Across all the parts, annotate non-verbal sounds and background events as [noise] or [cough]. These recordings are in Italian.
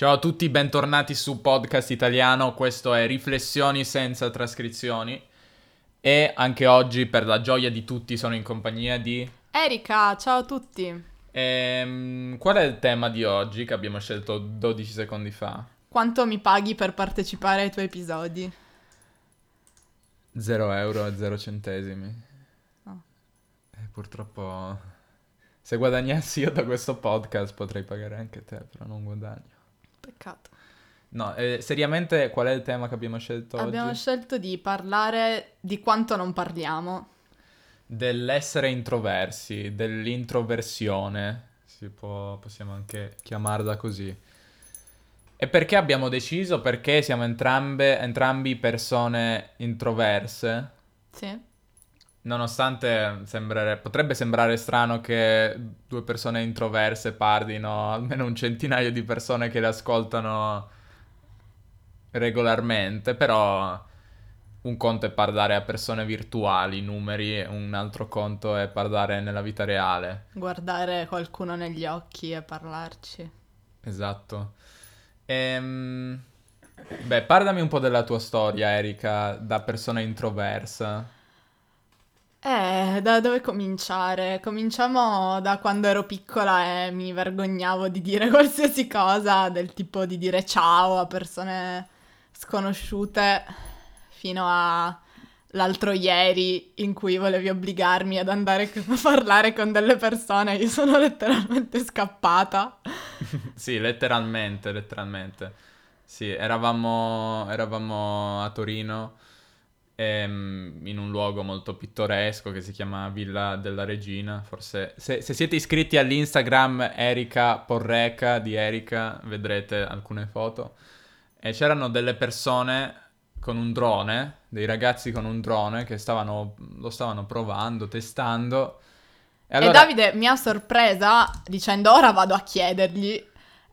Ciao a tutti, bentornati su Podcast Italiano, questo è Riflessioni senza trascrizioni e anche oggi per la gioia di tutti sono in compagnia di... Erika, ciao a tutti. Ehm, qual è il tema di oggi che abbiamo scelto 12 secondi fa? Quanto mi paghi per partecipare ai tuoi episodi? 0 euro e 0 centesimi. Oh. Eh, purtroppo se guadagnassi io da questo podcast potrei pagare anche te, però non guadagno. Peccato. No, eh, seriamente qual è il tema che abbiamo scelto Abbiamo oggi? scelto di parlare di quanto non parliamo. Dell'essere introversi, dell'introversione, si può, possiamo anche chiamarla così. E perché abbiamo deciso? Perché siamo entrambe, entrambi persone introverse, Sì. Nonostante sembrere- potrebbe sembrare strano che due persone introverse parlino almeno un centinaio di persone che le ascoltano regolarmente, però un conto è parlare a persone virtuali, numeri, un altro conto è parlare nella vita reale. Guardare qualcuno negli occhi e parlarci. Esatto. Ehm, beh, parlami un po' della tua storia, Erika, da persona introversa. Eh, da dove cominciare? Cominciamo da quando ero piccola e mi vergognavo di dire [laughs] qualsiasi cosa, del tipo di dire ciao a persone sconosciute, fino a l'altro ieri in cui volevi obbligarmi ad andare [laughs] a parlare con delle persone. Io sono letteralmente scappata. [laughs] Sì, letteralmente, letteralmente. Sì, eravamo, eravamo a Torino, ehm, in un luogo molto pittoresco che si chiama Villa della Regina. Forse, se, se siete iscritti all'Instagram Erika Porreca di Erika, vedrete alcune foto. E c'erano delle persone con un drone, dei ragazzi con un drone che stavano, lo stavano provando, testando. E E allora... Davide mi ha sorpresa dicendo ora vado a chiedergli.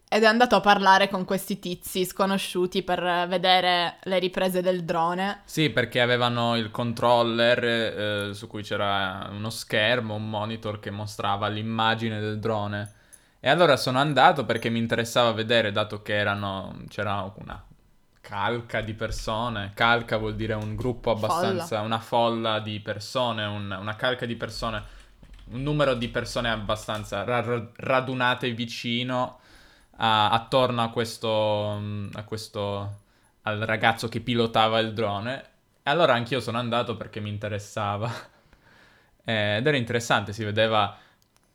Ed è andato a parlare con questi tizi sconosciuti per vedere le riprese del drone. Sì, perché avevano il controller eh, su cui c'era uno schermo, un monitor che mostrava l'immagine del drone. E allora sono andato perché mi interessava vedere, dato che erano, c'era una calca di persone. Calca vuol dire un gruppo abbastanza, una folla di persone, un- una calca di persone, un numero di persone abbastanza ra- radunate vicino a- attorno a questo, mm, a questo, al ragazzo che pilotava il drone. E allora anch'io sono andato perché mi interessava. [laughs] Eh, Ed era interessante, si vedeva,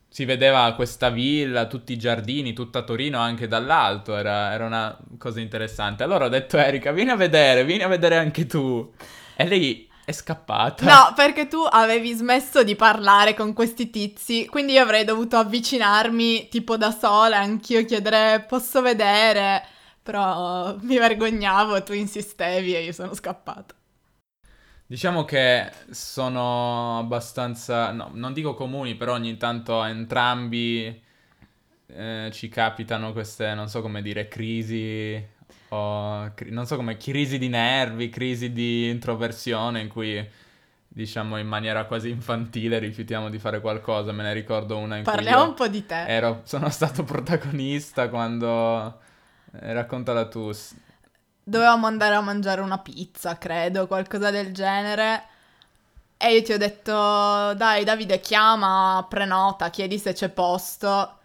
si vedeva questa villa, tutti i giardini, tutta Torino anche dall'alto, era, era una cosa interessante. Allora ho detto Erika, vieni a vedere, vieni a vedere anche tu. E lei è scappata. No, perché tu avevi smesso di parlare con questi tizi, quindi io avrei dovuto avvicinarmi tipo da sola, anch'io chiedere posso vedere, però mi vergognavo, tu insistevi e io sono scappata. Diciamo che sono abbastanza, no, non dico comuni, però ogni tanto entrambi eh, ci capitano queste, non so come dire, crisi o cri- non so come, crisi di nervi, crisi di introversione in cui diciamo in maniera quasi infantile rifiutiamo di fare qualcosa. Me ne ricordo una in Parliamo un po' di te. ero, sono stato protagonista quando... eh, raccontala tu. Dovevamo andare a mangiare una pizza, credo, qualcosa del genere. E io ti ho detto, dai Davide, chiama, prenota, chiedi se c'è posto.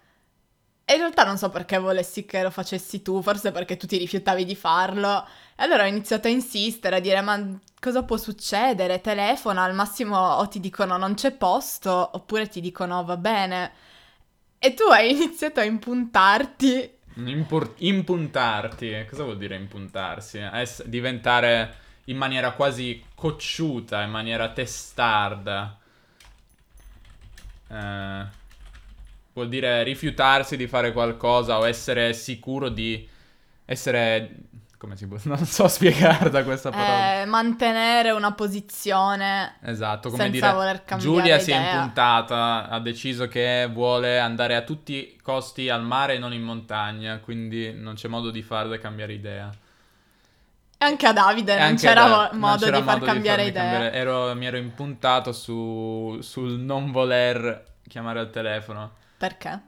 E in realtà non so perché volessi che lo facessi tu, forse perché tu ti rifiutavi di farlo. E allora ho iniziato a insistere, a dire, ma cosa può succedere? Telefona, al massimo o ti dicono non c'è posto, oppure ti dicono va bene. E tu hai [laughs] iniziato a impuntarti Impor- impuntarti, cosa vuol dire impuntarsi? Ess- diventare in maniera quasi cocciuta, in maniera testarda. Eh, vuol dire rifiutarsi di fare qualcosa o essere sicuro di essere... come si può... [laughs] non so spiegarla questa parola. eh, mantenere una posizione Esatto, come senza dire, voler cambiare Giulia si è idea. impuntata, ha deciso che vuole andare a tutti i costi al mare e non in montagna, quindi non c'è modo di farle cambiare idea. E anche a Davide E non c'era da- mo- non modo c'era di far modo cambiare farmi idea. cambiare- ero- mi ero impuntato su- sul non voler chiamare al telefono. Perché?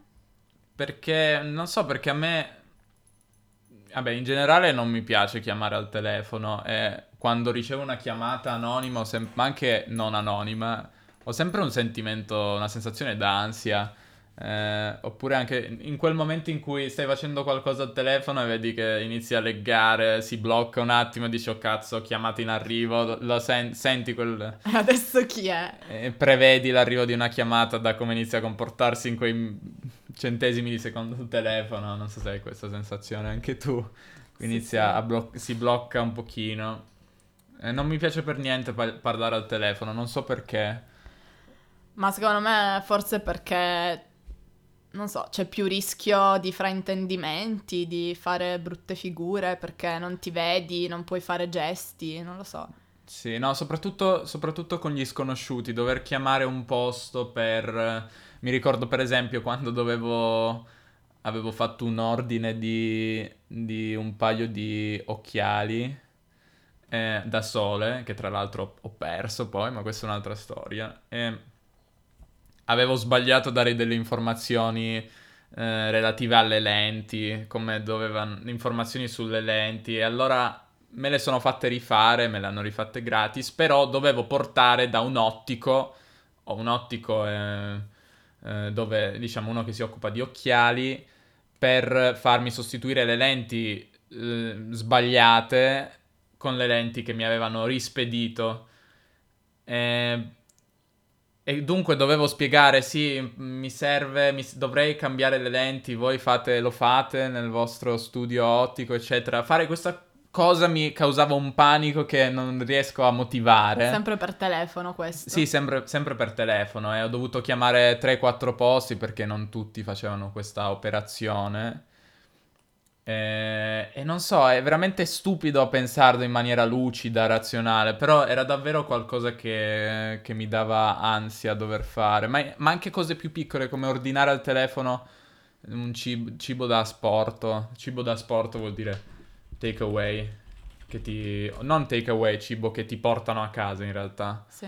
Perché, non so, perché a me vabbè, in generale non mi piace chiamare al telefono e quando ricevo una chiamata anonima, sem- ma anche non anonima, ho sempre un sentimento, una sensazione d'ansia. Eh, oppure anche in quel momento in cui stai facendo qualcosa al telefono e vedi che inizia a leggare, si blocca un attimo e dici oh cazzo, chiamata in arrivo, lo, sen- senti quel... [laughs] Adesso chi è? E prevedi l'arrivo di una chiamata da come inizia a comportarsi in quei centesimi di secondo sul telefono, non so se hai questa sensazione anche tu, Sì, inizia sì. a blo- si blocca un pochino. E non mi piace per niente pa- parlare al telefono, non so perché. Ma secondo me forse perché, non so, c'è più rischio di fraintendimenti, di fare brutte figure perché non ti vedi, non puoi fare gesti, non lo so. Sì, no, soprattutto, soprattutto con gli sconosciuti, dover chiamare un posto per... Mi ricordo per esempio quando dovevo... avevo fatto un ordine di, di un paio di occhiali eh, da sole, che tra l'altro ho perso poi, ma questa è un'altra storia. E avevo sbagliato a dare delle informazioni eh, relative alle lenti, come dovevano... informazioni sulle lenti, e allora me le sono fatte rifare, me le hanno rifatte gratis, però dovevo portare da un ottico, o un ottico eh, eh, dove diciamo uno che si occupa di occhiali, per farmi sostituire le lenti sbagliate con le lenti che mi avevano rispedito. Eh, e dunque dovevo spiegare, sì, mi serve, mi- dovrei cambiare le lenti, voi fate, lo fate nel vostro studio ottico, eccetera. Fare questa cosa mi causava un panico che non riesco a motivare. Sempre per telefono questo. Sì, sempre, sempre per telefono e ho dovuto chiamare 3-4 posti perché non tutti facevano questa operazione. E, e non so, è veramente stupido pensarlo in maniera lucida, razionale, però era davvero qualcosa che, che mi dava ansia dover fare. Ma, ma anche cose più piccole come ordinare al telefono un cibo, cibo da asporto. Cibo da asporto vuol dire take away. Che ti... Non take away, cibo che ti portano a casa in realtà Sì.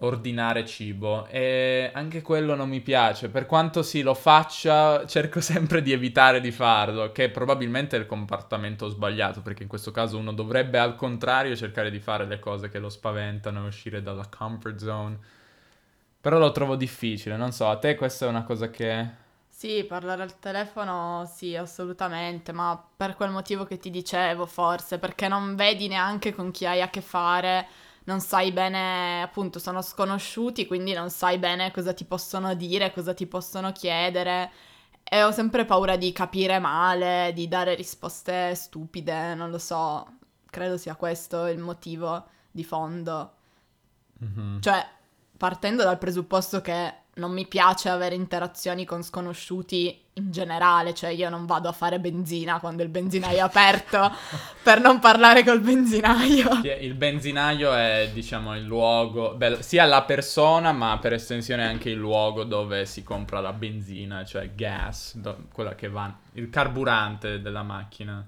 Ordinare cibo e anche quello non mi piace. Per quanto sì lo faccia, cerco [laughs] sempre di evitare di farlo, che probabilmente è il comportamento sbagliato, perché in questo caso uno dovrebbe al contrario cercare di fare le cose che lo spaventano e uscire dalla comfort zone. Però lo trovo difficile, non so, a te questa è una cosa che Sì, parlare al telefono sì, assolutamente, ma per quel motivo che ti dicevo, forse, perché non vedi neanche con chi hai a che fare, non sai bene, appunto, sono sconosciuti, quindi non sai bene cosa ti possono dire, cosa ti possono chiedere. E ho sempre paura di capire male, di dare risposte stupide, non lo so. Credo sia questo il motivo di fondo. Mhm. Cioè, partendo dal presupposto che non mi piace avere interazioni con sconosciuti in generale, cioè io non vado a fare benzina quando il benzinaio è aperto [laughs] per non parlare col benzinaio. Il benzinaio è, diciamo, il luogo, beh, sia la persona, ma per estensione anche il luogo dove si compra la benzina, cioè gas, do- quella che va, il carburante della macchina.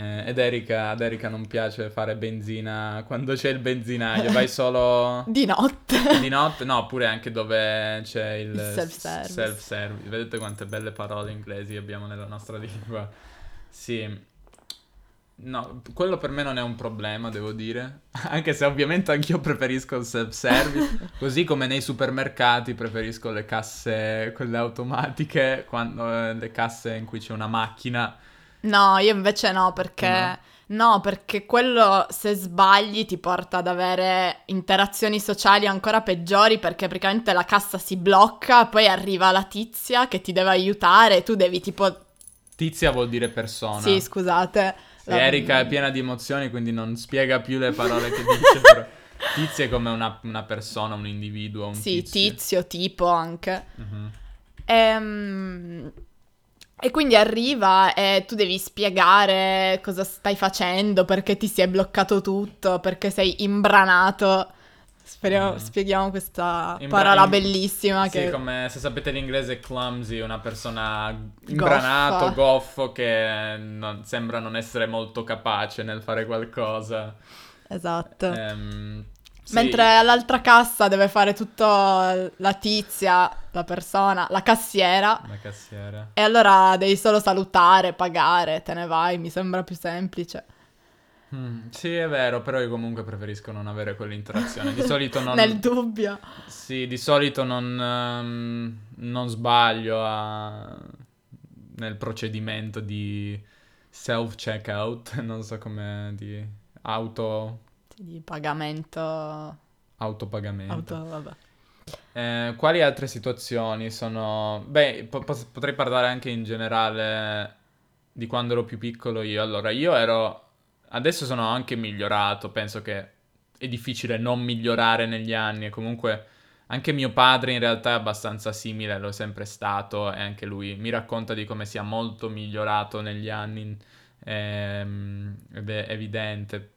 Eh, ed Erika, ad Erika non piace fare benzina quando c'è il benzinaio, vai solo [laughs] Di notte. di notte, no, oppure anche dove c'è il, Il self-service. self-service. Vedete quante belle parole inglesi abbiamo nella nostra lingua. Sì. No, quello per me non è un problema, devo dire. [laughs] Anche se ovviamente anch'io preferisco il self-service. [laughs] Così come nei supermercati preferisco le casse, quelle automatiche, quando, eh, le casse in cui c'è una macchina. No, io invece no, perché... No, perché quello se sbagli ti porta ad avere interazioni sociali ancora peggiori perché praticamente la cassa si blocca, poi arriva la tizia che ti deve aiutare e tu devi tipo... Tizia vuol dire persona. Sì, scusate. La- Erika è piena di emozioni, quindi non spiega più le parole che dice, [laughs] però tizio è come una, una persona, un individuo, un Sì, tizio. tizio, tipo anche. Mhm. Ehm, E quindi arriva e tu devi spiegare cosa stai facendo, perché ti si è bloccato tutto, perché sei imbranato. Speriamo, Mm. spieghiamo questa Imbra- parola im- bellissima Sì, che... come se sapete l'inglese clumsy, una persona imbranato, Goffa. goffo, che non- sembra non essere molto capace nel fare qualcosa. Esatto. Ehm, Sì. Mentre all'altra cassa deve fare tutto la tizia, la persona, la cassiera. La cassiera. E allora devi solo salutare, pagare, te ne vai, mi sembra più semplice. Mm, sì, è vero, però io comunque preferisco non avere quell'interazione. Di solito [laughs] non... Nel dubbio. Sì, di solito non, ehm, non sbaglio a- nel procedimento di self-checkout, [laughs] non so come di auto, Di pagamento. autopagamento. Auto, vabbè. Eh, quali altre situazioni sono... Beh, po- potrei parlare anche in generale di quando ero più piccolo io. Allora, io ero... Adesso sono anche migliorato, penso che è difficile non migliorare negli anni e comunque anche mio padre in realtà è abbastanza simile, lo è sempre stato e anche lui mi racconta di come sia molto migliorato negli anni ehm, ed è evidente.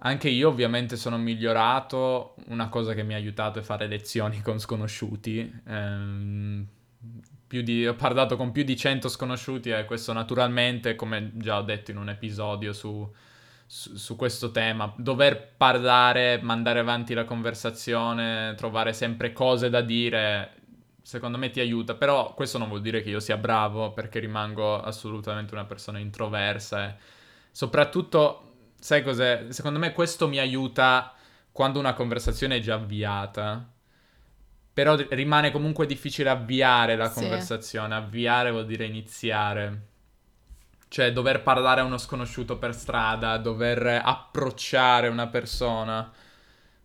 Anche io ovviamente sono migliorato, una cosa che mi ha aiutato è fare lezioni [laughs] con sconosciuti. Ehm, di- ho parlato con più di 100 sconosciuti e questo naturalmente, come già ho detto in un episodio su, su- su questo tema, dover parlare, mandare avanti la conversazione, trovare sempre cose da dire, secondo me ti aiuta, però questo non vuol dire che io sia bravo perché rimango assolutamente una persona introversa e soprattutto, sai cos'è? Secondo me questo mi aiuta quando una conversazione è già avviata. Però rimane comunque difficile avviare la Sì. conversazione. Avviare vuol dire iniziare. Cioè, dover parlare a uno sconosciuto per strada, dover approcciare una persona.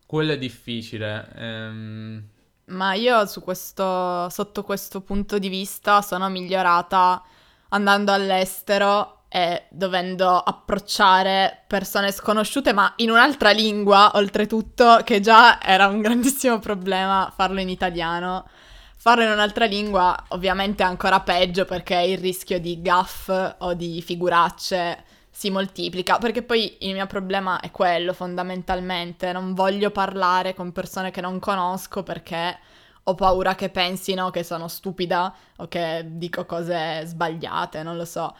Quello è difficile. Ehm, Ma io su questo, sotto questo punto di vista sono migliorata andando all'estero e dovendo approcciare persone sconosciute, ma in un'altra lingua, oltretutto, che già era un grandissimo problema farlo in italiano. Farlo in un'altra lingua ovviamente è ancora peggio perché il rischio di gaff o di figuracce si moltiplica, perché poi il mio problema è quello fondamentalmente, non voglio parlare con persone che non conosco perché ho paura che pensino che sono stupida o che dico cose sbagliate, non lo so.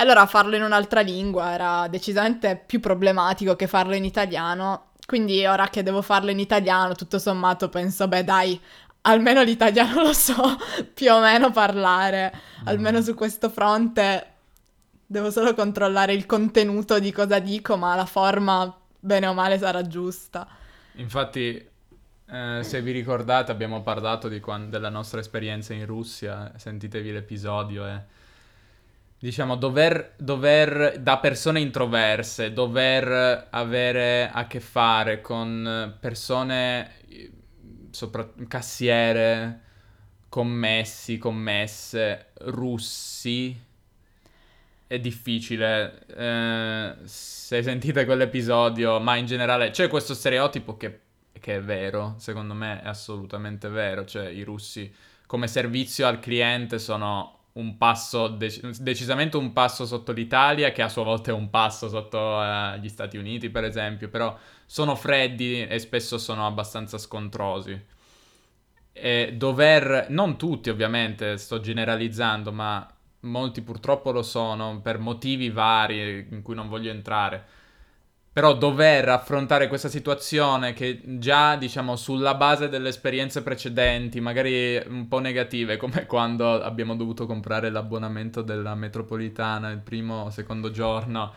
E allora farlo in un'altra lingua era decisamente più problematico che farlo in italiano, quindi ora che devo farlo in italiano, tutto sommato penso, beh dai, almeno l'italiano [laughs] lo so più o meno parlare, almeno su questo fronte devo solo controllare il contenuto di cosa dico, ma la forma, bene o male, sarà giusta. Infatti, eh, se vi ricordate, abbiamo parlato di quan- della nostra esperienza in Russia. Sentitevi l'episodio e. Diciamo, dover, dover, da persone introverse, dover avere a che fare con persone, sopra, cassiere, commessi, commesse, russi, è difficile. Eh, se sentite quell'episodio, ma in generale c'è questo stereotipo che, che è vero, secondo me è assolutamente vero, cioè i russi come servizio al cliente sono un passo, dec- decisamente un passo sotto l'Italia, che a sua volta è un passo sotto eh, gli Stati Uniti, per esempio, però sono freddi e spesso sono abbastanza scontrosi. E dover, non tutti ovviamente, sto generalizzando, ma molti purtroppo lo sono per motivi vari in cui non voglio entrare. Però dover affrontare questa situazione che già, diciamo, sulla base delle esperienze precedenti, magari un po' negative, come [laughs] quando abbiamo dovuto comprare l'abbonamento della metropolitana il primo o secondo giorno,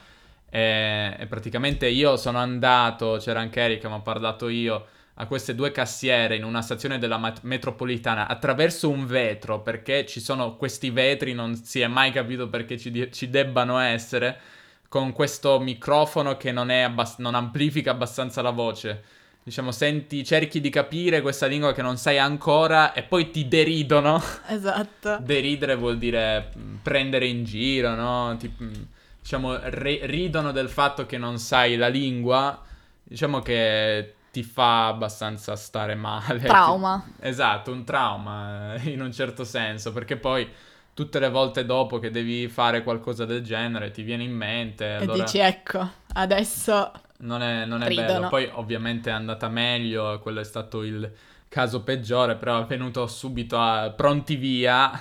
e, e praticamente io sono andato, c'era anche Erika, ma ho parlato io, a queste due cassiere in una stazione della mat- metropolitana attraverso un vetro, perché ci sono questi vetri, non si è mai capito perché ci, di- ci debbano essere con questo microfono che non, è abbast- non amplifica abbastanza la voce. Diciamo, senti, cerchi di capire questa lingua che non sai ancora e poi ti deridono. [laughs] Esatto. Deridere vuol dire mh, prendere in giro, no? Ti- mh, diciamo, ri- ridono del fatto che non sai la lingua. Diciamo che ti fa abbastanza stare male. Trauma. [laughs] Ti- Esatto, un trauma eh, in un certo senso, perché poi tutte le volte dopo che devi fare qualcosa del genere ti viene in mente. E allora dici, ecco, adesso non è, non è bello. Poi ovviamente è andata meglio, quello è stato il caso peggiore, però è venuto subito a pronti via.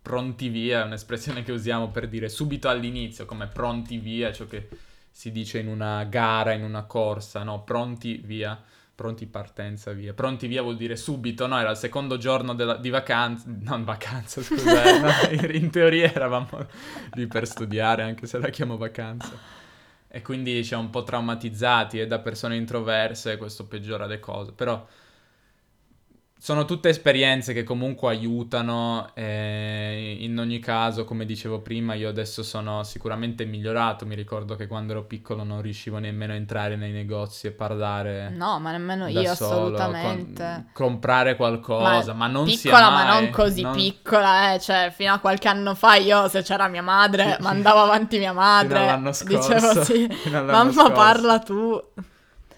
Pronti via è un'espressione che usiamo per dire subito all'inizio, come pronti via, ciò che si dice in una gara, in una corsa, no? Pronti via. Pronti partenza via. Pronti via vuol dire subito, no? Era il secondo giorno della- di vacanza. Non vacanza, scusa. eh, no, [laughs] in, teoria eravamo lì per studiare, anche se la chiamo vacanza. E quindi ci ha un po' traumatizzati e da persone introverse questo peggiora le cose. Però sono tutte esperienze che comunque aiutano e in ogni caso, come dicevo prima, io adesso sono sicuramente migliorato. Mi ricordo che quando ero piccolo non riuscivo nemmeno a entrare nei negozi e parlare No, ma nemmeno io solo, assolutamente. con- comprare qualcosa, ma, non sia piccola, ma mai- non così non- piccola, eh. Cioè, fino a qualche anno fa io, se c'era mia madre, [laughs] mandavo avanti mia madre. all'anno [laughs] Dicevo scorso, sì, fino all'anno mamma scorso. parla tu.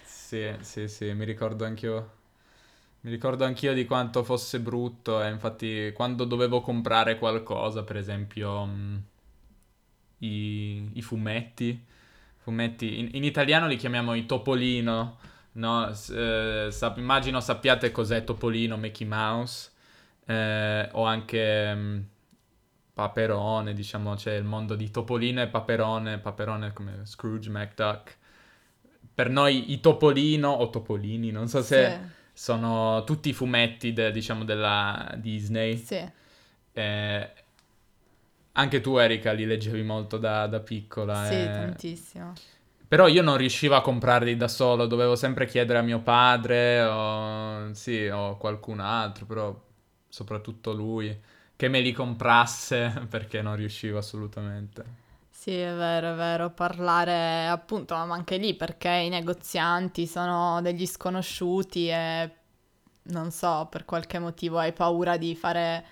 Sì, sì, sì, mi ricordo anch'io. Mi ricordo anch'io di quanto fosse brutto e infatti quando dovevo comprare qualcosa, per esempio mh, i, i fumetti, fumetti in, in italiano li chiamiamo i topolino, no? S- eh, sap- immagino sappiate cos'è Topolino, Mickey Mouse, eh, o anche mh, Paperone, diciamo, c'è il mondo di Topolino e Paperone, Paperone come Scrooge McDuck. Per noi i Topolino o Topolini, non so se sono tutti i fumetti, de- diciamo, della Disney. Sì. Eh, anche tu, Erika, li leggevi molto da, da piccola. Sì, eh. tantissimo. Però io non riuscivo a comprarli da solo, dovevo sempre chiedere a mio padre o, sì, o qualcun altro, però soprattutto lui, che me li comprasse [laughs] perché non riuscivo assolutamente. Sì, è vero, è vero, parlare appunto, ma anche lì perché i negozianti sono degli sconosciuti e non so, per qualche motivo hai paura di fare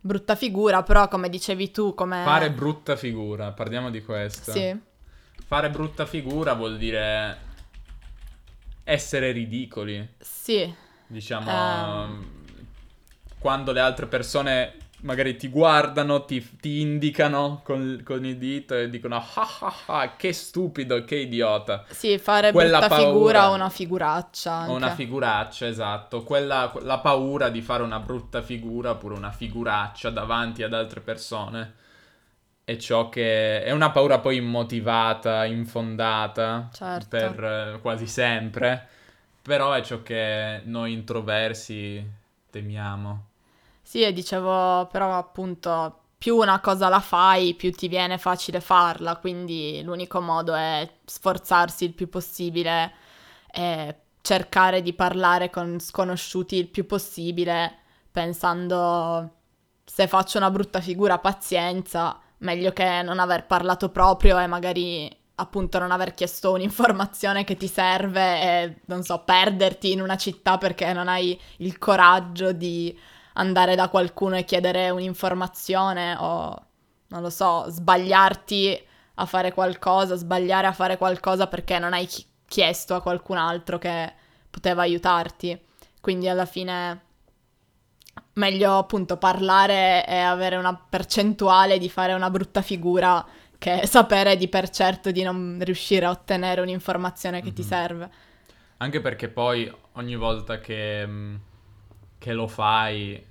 brutta figura, però come dicevi tu, come... Fare brutta figura, parliamo di questo. Sì, Fare brutta figura vuol dire essere ridicoli, sì, diciamo, Ehm. quando le altre persone magari ti guardano, ti, ti indicano con, con il dito e dicono ah ah ah, che stupido, che idiota. sì, fare Quella brutta paura. figura o una figuraccia anche. Una figuraccia, esatto. Quella, la paura di fare una brutta figura oppure una figuraccia davanti ad altre persone. È ciò che è una paura poi immotivata, infondata, Certo. per eh, quasi sempre. Però è ciò che noi introversi temiamo. Sì, e dicevo, però appunto, più una cosa la fai, più ti viene facile farla, quindi l'unico modo è sforzarsi il più possibile e cercare di parlare con sconosciuti il più possibile, pensando se faccio una brutta figura, pazienza, meglio che non aver parlato proprio e magari appunto non aver chiesto un'informazione che ti serve e non so, perderti in una città perché non hai il coraggio di andare da qualcuno e chiedere un'informazione o non lo so, sbagliarti a fare qualcosa, sbagliare a fare qualcosa perché non hai chi- chiesto a qualcun altro che poteva aiutarti. Quindi alla fine meglio appunto parlare e avere una percentuale di fare una brutta figura che [laughs] sapere di per certo di non riuscire a ottenere un'informazione che ti Mhm. serve. Anche perché poi ogni volta che, mh, che lo fai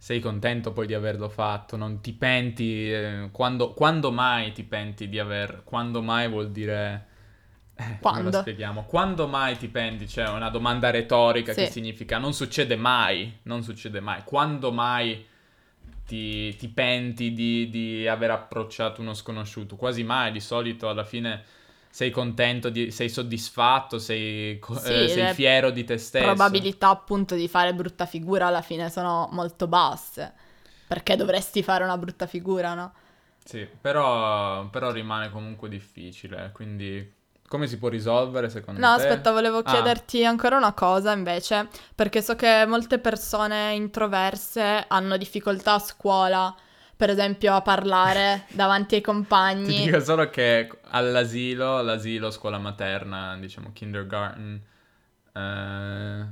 sei contento poi di averlo fatto, non ti penti. eh, quando, quando mai ti penti di aver... Quando mai vuol dire... eh, come lo Quando? spieghiamo? Quando mai ti penti? C'è una domanda retorica che Sì. significa non succede mai, non succede mai. Quando mai ti, ti penti di, di aver approcciato uno sconosciuto? Quasi mai, di solito alla fine sei contento, di- sei soddisfatto, sei, Sì, eh, sei le fiero di te stesso. probabilità appunto di fare brutta figura alla fine sono molto basse. Perché dovresti fare una brutta figura, no? Sì, però, però rimane comunque difficile, quindi come si può risolvere secondo No, te? aspetta, volevo Ah. chiederti ancora una cosa invece, perché so che molte persone introverse hanno difficoltà a scuola, per esempio a parlare [laughs] davanti ai Ti compagni. dico solo che all'asilo, l'asilo, scuola materna, diciamo kindergarten, eh,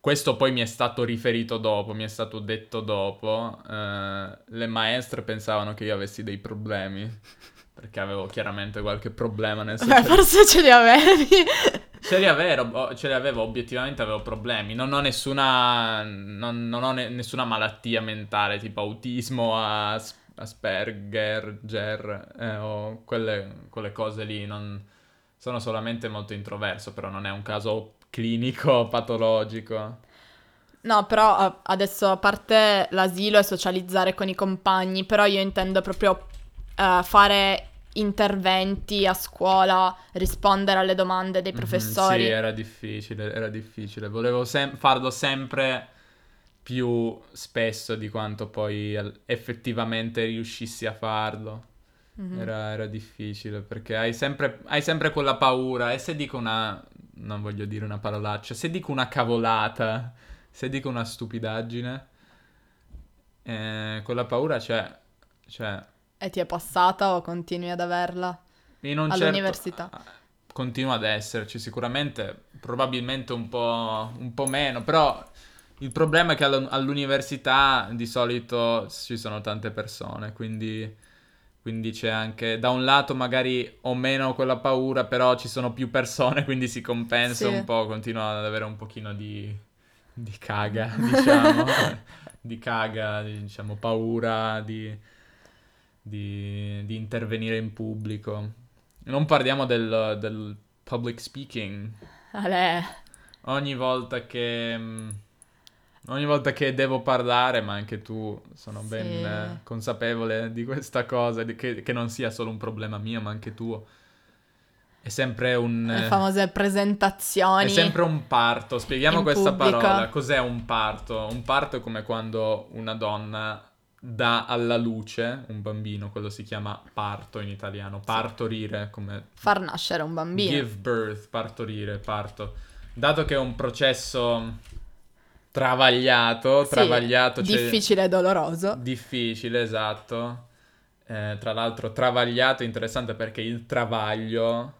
questo poi mi è stato riferito dopo, mi è stato detto dopo, eh, le maestre pensavano che io avessi dei problemi, [laughs] perché avevo chiaramente qualche problema nel Beh, socializzare. forse ce li avevi. Ce li, avevo, oh, ce li avevo, obiettivamente avevo problemi. Non ho nessuna, non, non ho ne- nessuna malattia mentale, tipo autismo, As- Asperger, Ger, eh, o quelle, quelle cose lì. non- sono solamente molto introverso, però non è un caso clinico, [laughs] patologico. No, però eh, adesso a parte l'asilo e socializzare con i compagni, però io intendo proprio eh, fare interventi a scuola, rispondere alle domande dei Mhm, professori. Sì, era difficile, era difficile. Volevo sem- farlo sempre più spesso di quanto poi effettivamente riuscissi a farlo. Mhm. Era, era difficile perché hai sempre, hai sempre quella paura. E se dico una. Non voglio dire una parolaccia. Se dico una cavolata, se dico una stupidaggine, eh, quella paura c'è. Cioè, E ti è passata o continui ad averla? in un All'università. certo... Continua ad esserci sicuramente, probabilmente un po', un po' meno, però il problema è che all- all'università di solito ci sono tante persone, quindi, quindi c'è anche, da un lato magari ho meno quella paura, però ci sono più persone, [laughs] quindi si compensa Sì. un po', continuo ad avere un pochino di, di caga, [laughs] diciamo, [laughs] di caga, di, diciamo, paura di, di, di intervenire in pubblico. Non parliamo del, del public speaking. Ale, Ogni volta che... mm, Ogni volta che devo parlare, ma anche tu sono ben Sì. eh, consapevole di questa cosa, di che, che non sia solo un problema mio, ma anche tuo. È sempre un... le eh, famose presentazioni. è sempre un parto. Spieghiamo questa pubblico. parola. Cos'è un parto? Un parto è come quando una donna dà alla luce un bambino, quello si chiama parto in italiano. Partorire, come Far nascere un bambino. give birth, partorire, parto. Dato che è un processo travagliato, Sì, travagliato, cioè- difficile e doloroso. Difficile, esatto. Eh, tra l'altro, travagliato è interessante perché il travaglio,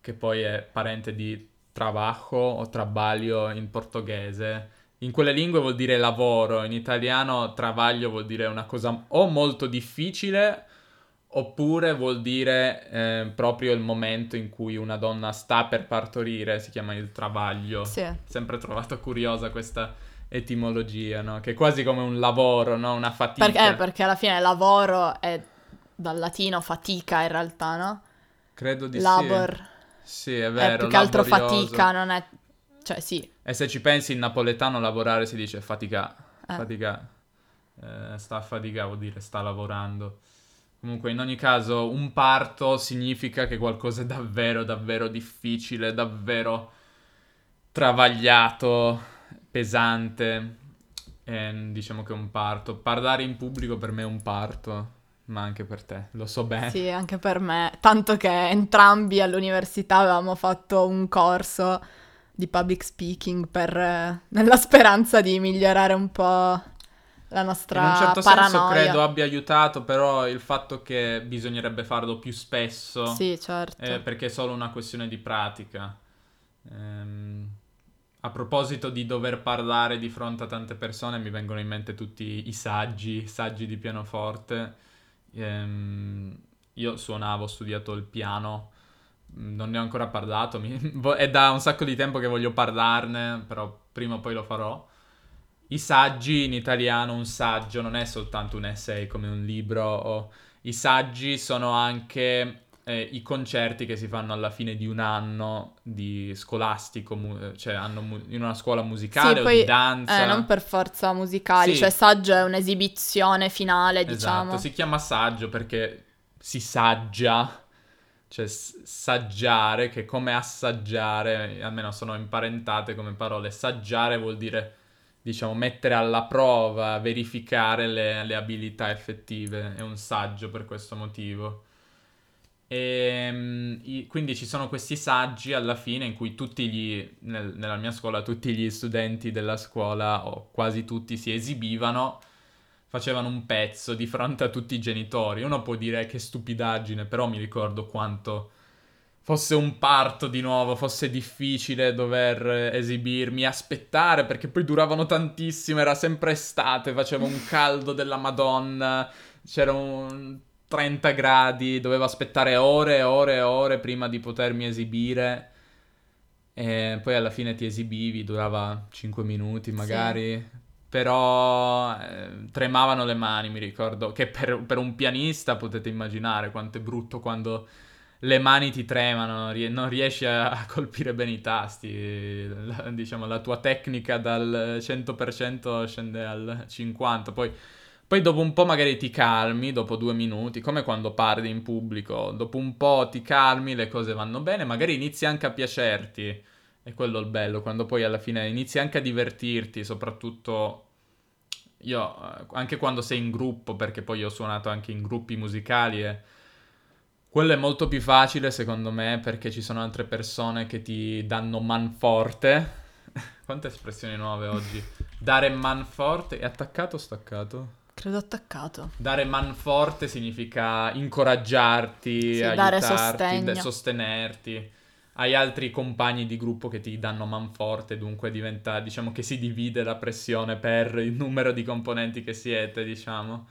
che poi è parente di trabajo o trabalho in portoghese, in quelle lingue vuol dire lavoro, in italiano travaglio vuol dire una cosa o molto difficile oppure vuol dire eh, proprio il momento in cui una donna sta per partorire, si chiama il travaglio Sì. sempre trovato curiosa questa etimologia, no? Che è quasi come un lavoro, no? Una fatica. Perché, eh, perché alla fine lavoro è dal latino fatica in realtà, no? Credo di Labor. sì. Sì, è È vero. più che altro laborioso. fatica, non è... Cioè sì, E se ci pensi in napoletano lavorare si dice fatica. Eh. Fatica. Eh, sta a fatica vuol dire sta lavorando. Comunque, in ogni caso, un parto significa che qualcosa è davvero, davvero difficile, davvero travagliato, pesante. E diciamo che è un parto. Parlare in pubblico per me è un parto, ma anche per te, lo so bene. sì, anche per me. Tanto che entrambi all'università avevamo fatto un corso di public speaking per, eh, nella speranza di migliorare un po' la nostra In un certo paranoia. senso credo abbia aiutato, però il fatto che bisognerebbe farlo più spesso, Sì, certo. eh, perché è solo una questione di pratica. Ehm, a proposito di dover parlare di fronte a tante persone, mi vengono in mente tutti i saggi, saggi di pianoforte. Ehm, io suonavo, ho studiato il piano, non ne ho ancora parlato, mi- [laughs] è da un sacco di tempo che voglio parlarne, però prima o poi lo farò. I saggi in italiano, un saggio non è soltanto un essay come un libro, o- i saggi sono anche eh, i concerti che si fanno alla fine di un anno di scolastico, mu- cioè mu- in una scuola musicale Sì, o poi, di danza. Eh, non per forza musicali, Sì. cioè saggio è un'esibizione finale, Esatto, diciamo. si chiama saggio perché si saggia, cioè saggiare, che come assaggiare, almeno sono imparentate come parole. Saggiare vuol dire, diciamo, mettere alla prova, verificare le, le abilità effettive. È un saggio per questo motivo. E i- quindi ci sono questi saggi alla fine in cui tutti gli, nel- nella mia scuola, tutti gli studenti della scuola, o quasi tutti, si esibivano facevano un pezzo di fronte a tutti i genitori. Uno può dire che stupidaggine, però mi ricordo quanto fosse un parto di nuovo, fosse difficile dover eh, esibirmi, aspettare, perché poi duravano tantissimo, era sempre estate, faceva un caldo della Madonna, c'era un 30 gradi, dovevo aspettare ore e ore e ore prima di potermi esibire. E poi alla fine ti esibivi, durava 5 minuti magari. Però eh, tremavano le mani, mi ricordo. Che per, per un pianista potete immaginare quanto è brutto quando le mani ti tremano, non riesci a colpire bene i tasti, la, diciamo la tua tecnica dal 100% scende al 50%, poi, poi dopo un po' magari ti calmi, dopo due minuti, come quando parli in pubblico, dopo un po' ti calmi, le cose vanno bene, magari inizi anche a piacerti, è quello il bello, quando poi alla fine inizi anche a divertirti, soprattutto io, anche quando sei in gruppo, perché poi ho suonato anche in gruppi musicali e quello è molto più facile secondo me perché ci sono altre persone che ti danno manforte. [laughs] Quante espressioni nuove oggi? Dare manforte. È attaccato o staccato? Credo attaccato. Dare manforte significa incoraggiarti, sì, aiutarti, de- sostenerti. Hai altri compagni di gruppo che ti danno manforte, dunque diventa, diciamo che si divide la pressione per il numero di componenti che siete, diciamo.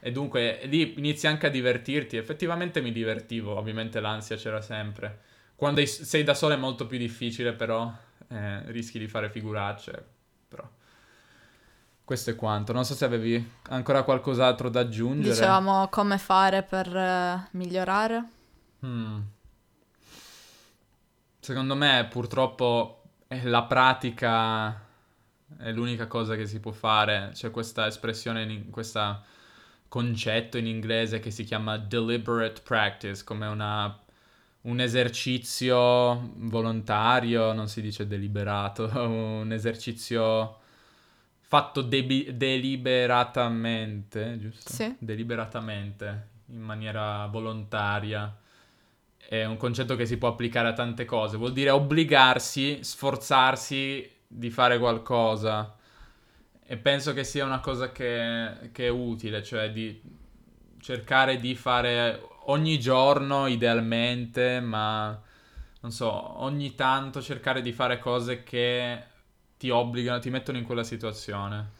E dunque lì inizi anche a divertirti. Effettivamente mi divertivo, ovviamente l'ansia c'era sempre. Quando sei da solo è molto più difficile, però eh, rischi di fare figuracce. Però questo è quanto. Non so se avevi ancora qualcos'altro da aggiungere. Dicevamo come fare per uh, migliorare. Hmm. Secondo me, purtroppo, la pratica è l'unica cosa che si può fare. C'è questa espressione, questa concetto in inglese che si chiama deliberate practice, come una, un esercizio volontario, non si dice deliberato, [laughs] un esercizio fatto debi- deliberatamente, giusto? Sì. Deliberatamente, in maniera volontaria. È un concetto che si può applicare a tante cose, vuol dire obbligarsi, sforzarsi di fare qualcosa e penso che sia una cosa che, che, è utile, cioè di cercare di fare ogni giorno idealmente, ma non so, ogni tanto cercare di fare cose che ti obbligano, ti mettono in quella situazione.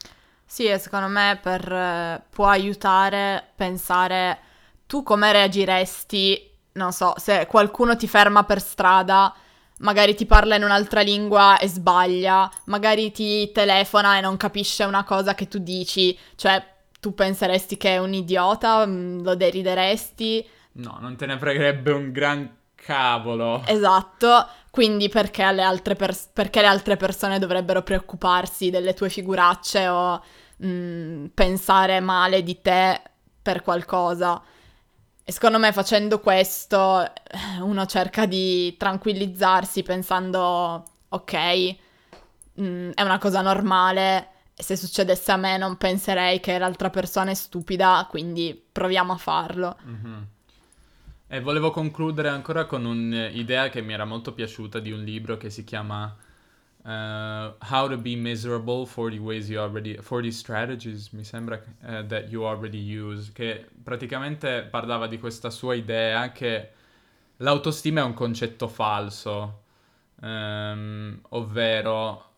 Sì, e secondo me per, eh, può aiutare a pensare tu come reagiresti, non so, se qualcuno ti ferma per strada magari ti parla in un'altra lingua e sbaglia, magari ti telefona e non capisce una cosa che tu dici, cioè tu penseresti che è un idiota, mm, lo derideresti. No, non te ne fregherebbe un gran cavolo. Esatto, quindi perché le, pers- perché le altre persone dovrebbero preoccuparsi delle tue figuracce o mh, mm, pensare male di te per qualcosa? E secondo me facendo questo uno cerca di tranquillizzarsi pensando, ok, mh, mm, è una cosa normale, se succedesse a me non penserei che l'altra persona è stupida, quindi proviamo a farlo. Mm-hmm. E volevo concludere ancora con un'idea che mi era molto piaciuta di un libro che si chiama Uh, how to be miserable 40 ways you already 40 strategies mi sembra uh, that you already use che praticamente parlava di questa sua idea che l'autostima è un concetto falso um, ovvero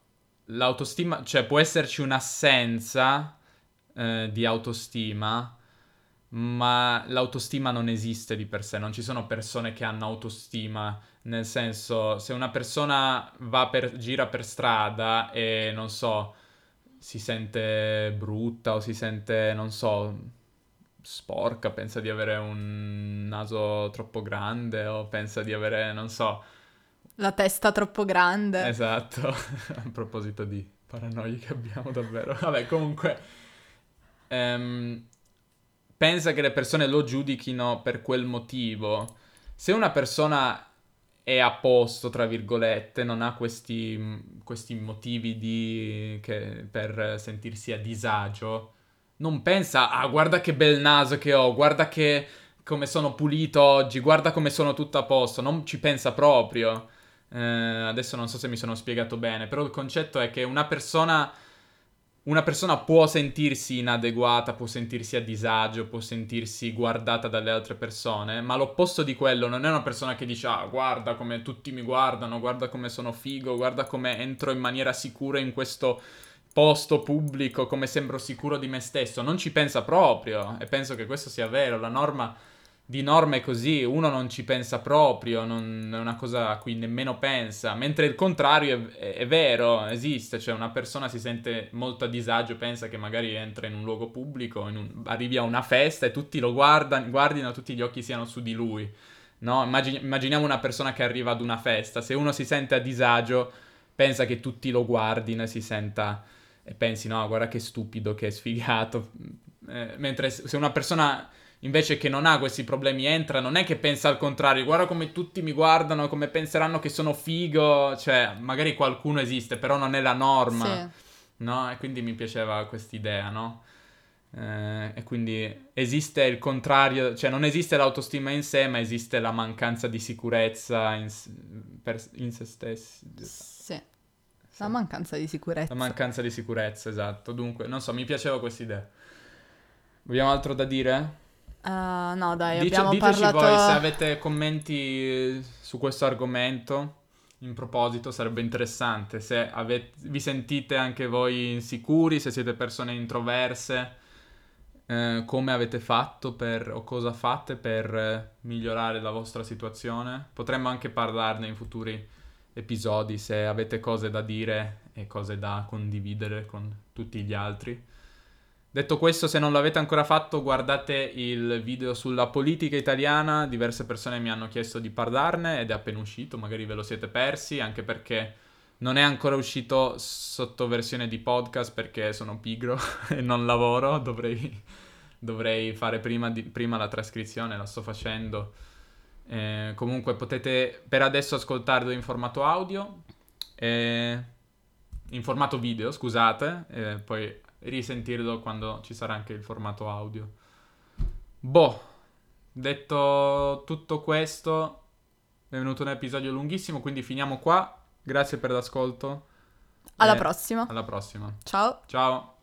l'autostima cioè può esserci un'assenza uh, di autostima ma l'autostima non esiste di per sé non ci sono persone che hanno autostima nel senso, se una persona va per, gira per strada e non so, si sente brutta o si sente, non so, sporca, pensa di avere un naso troppo grande o pensa di avere, non so... La testa troppo grande. Esatto, [laughs] a proposito di paranoie che abbiamo davvero. Vabbè, comunque... Um, pensa che le persone lo giudichino per quel motivo. Se una persona è a posto, tra virgolette, non ha questi, questi motivi di, che, per sentirsi a disagio, non pensa, ah guarda che bel naso che ho, guarda che come sono pulito oggi, guarda come sono tutto a posto, non ci pensa proprio. Eh, adesso non so se mi sono spiegato bene, però il concetto è che una persona una persona può sentirsi inadeguata, può sentirsi a disagio, può sentirsi guardata dalle altre persone, ma l'opposto di quello non è una persona che dice ah guarda come tutti mi guardano, guarda come sono figo, guarda come entro in maniera sicura in questo posto pubblico, come sembro sicuro di me stesso, non ci pensa proprio e penso che questo sia vero, la norma di norme così, uno non ci pensa proprio, non è una cosa a cui nemmeno pensa, mentre il contrario è, è, vero, esiste, cioè una persona si sente molto a disagio, pensa che magari entra in un luogo pubblico, un, arrivi a una festa e tutti lo guardano, guardino, tutti gli occhi siano su di lui. No? Immagini- immaginiamo una persona che arriva ad una festa, se uno si sente a disagio, pensa che tutti lo guardino e si senta e pensi no, guarda che stupido, che sfigato. [laughs] Eh, mentre se una persona invece che non ha questi problemi entra, non è che pensa al contrario, guarda come tutti mi guardano, come penseranno che sono figo, cioè magari qualcuno esiste, però non è la norma, Sì. no? E quindi mi piaceva quest'idea, no? Eh, e quindi esiste il contrario, cioè non esiste l'autostima in sé, ma esiste la mancanza di sicurezza in, per- in se stessi. Sì. La mancanza di sicurezza. La mancanza di sicurezza, esatto. Dunque, non so, mi piaceva questa idea. Abbiamo altro da dire? Ah, no, dai, Dice- abbiamo diteci parlato... voi se avete commenti su questo argomento. In proposito, sarebbe interessante se avete- vi sentite anche voi insicuri, se siete persone introverse, eh, come avete fatto per, o cosa fate per eh, migliorare la vostra situazione. Potremmo anche parlarne in futuri episodi se avete cose da dire e cose da condividere con tutti gli altri. Detto questo, se non l'avete ancora fatto, guardate il video sulla politica italiana. Diverse persone mi hanno chiesto di parlarne ed è appena uscito, magari ve lo siete persi, anche perché non è ancora uscito sotto versione di podcast perché sono pigro [laughs] e non lavoro. Dovrei, dovrei fare prima, di- prima la trascrizione, la sto facendo. Eh, comunque potete per adesso ascoltarlo in formato audio, eh, in formato video, scusate, e poi risentirlo quando ci sarà anche il formato audio. Boh, detto tutto questo, è venuto un episodio lunghissimo, quindi finiamo qua. Grazie per l'ascolto. Alla prossima. Alla prossima. Ciao. Ciao.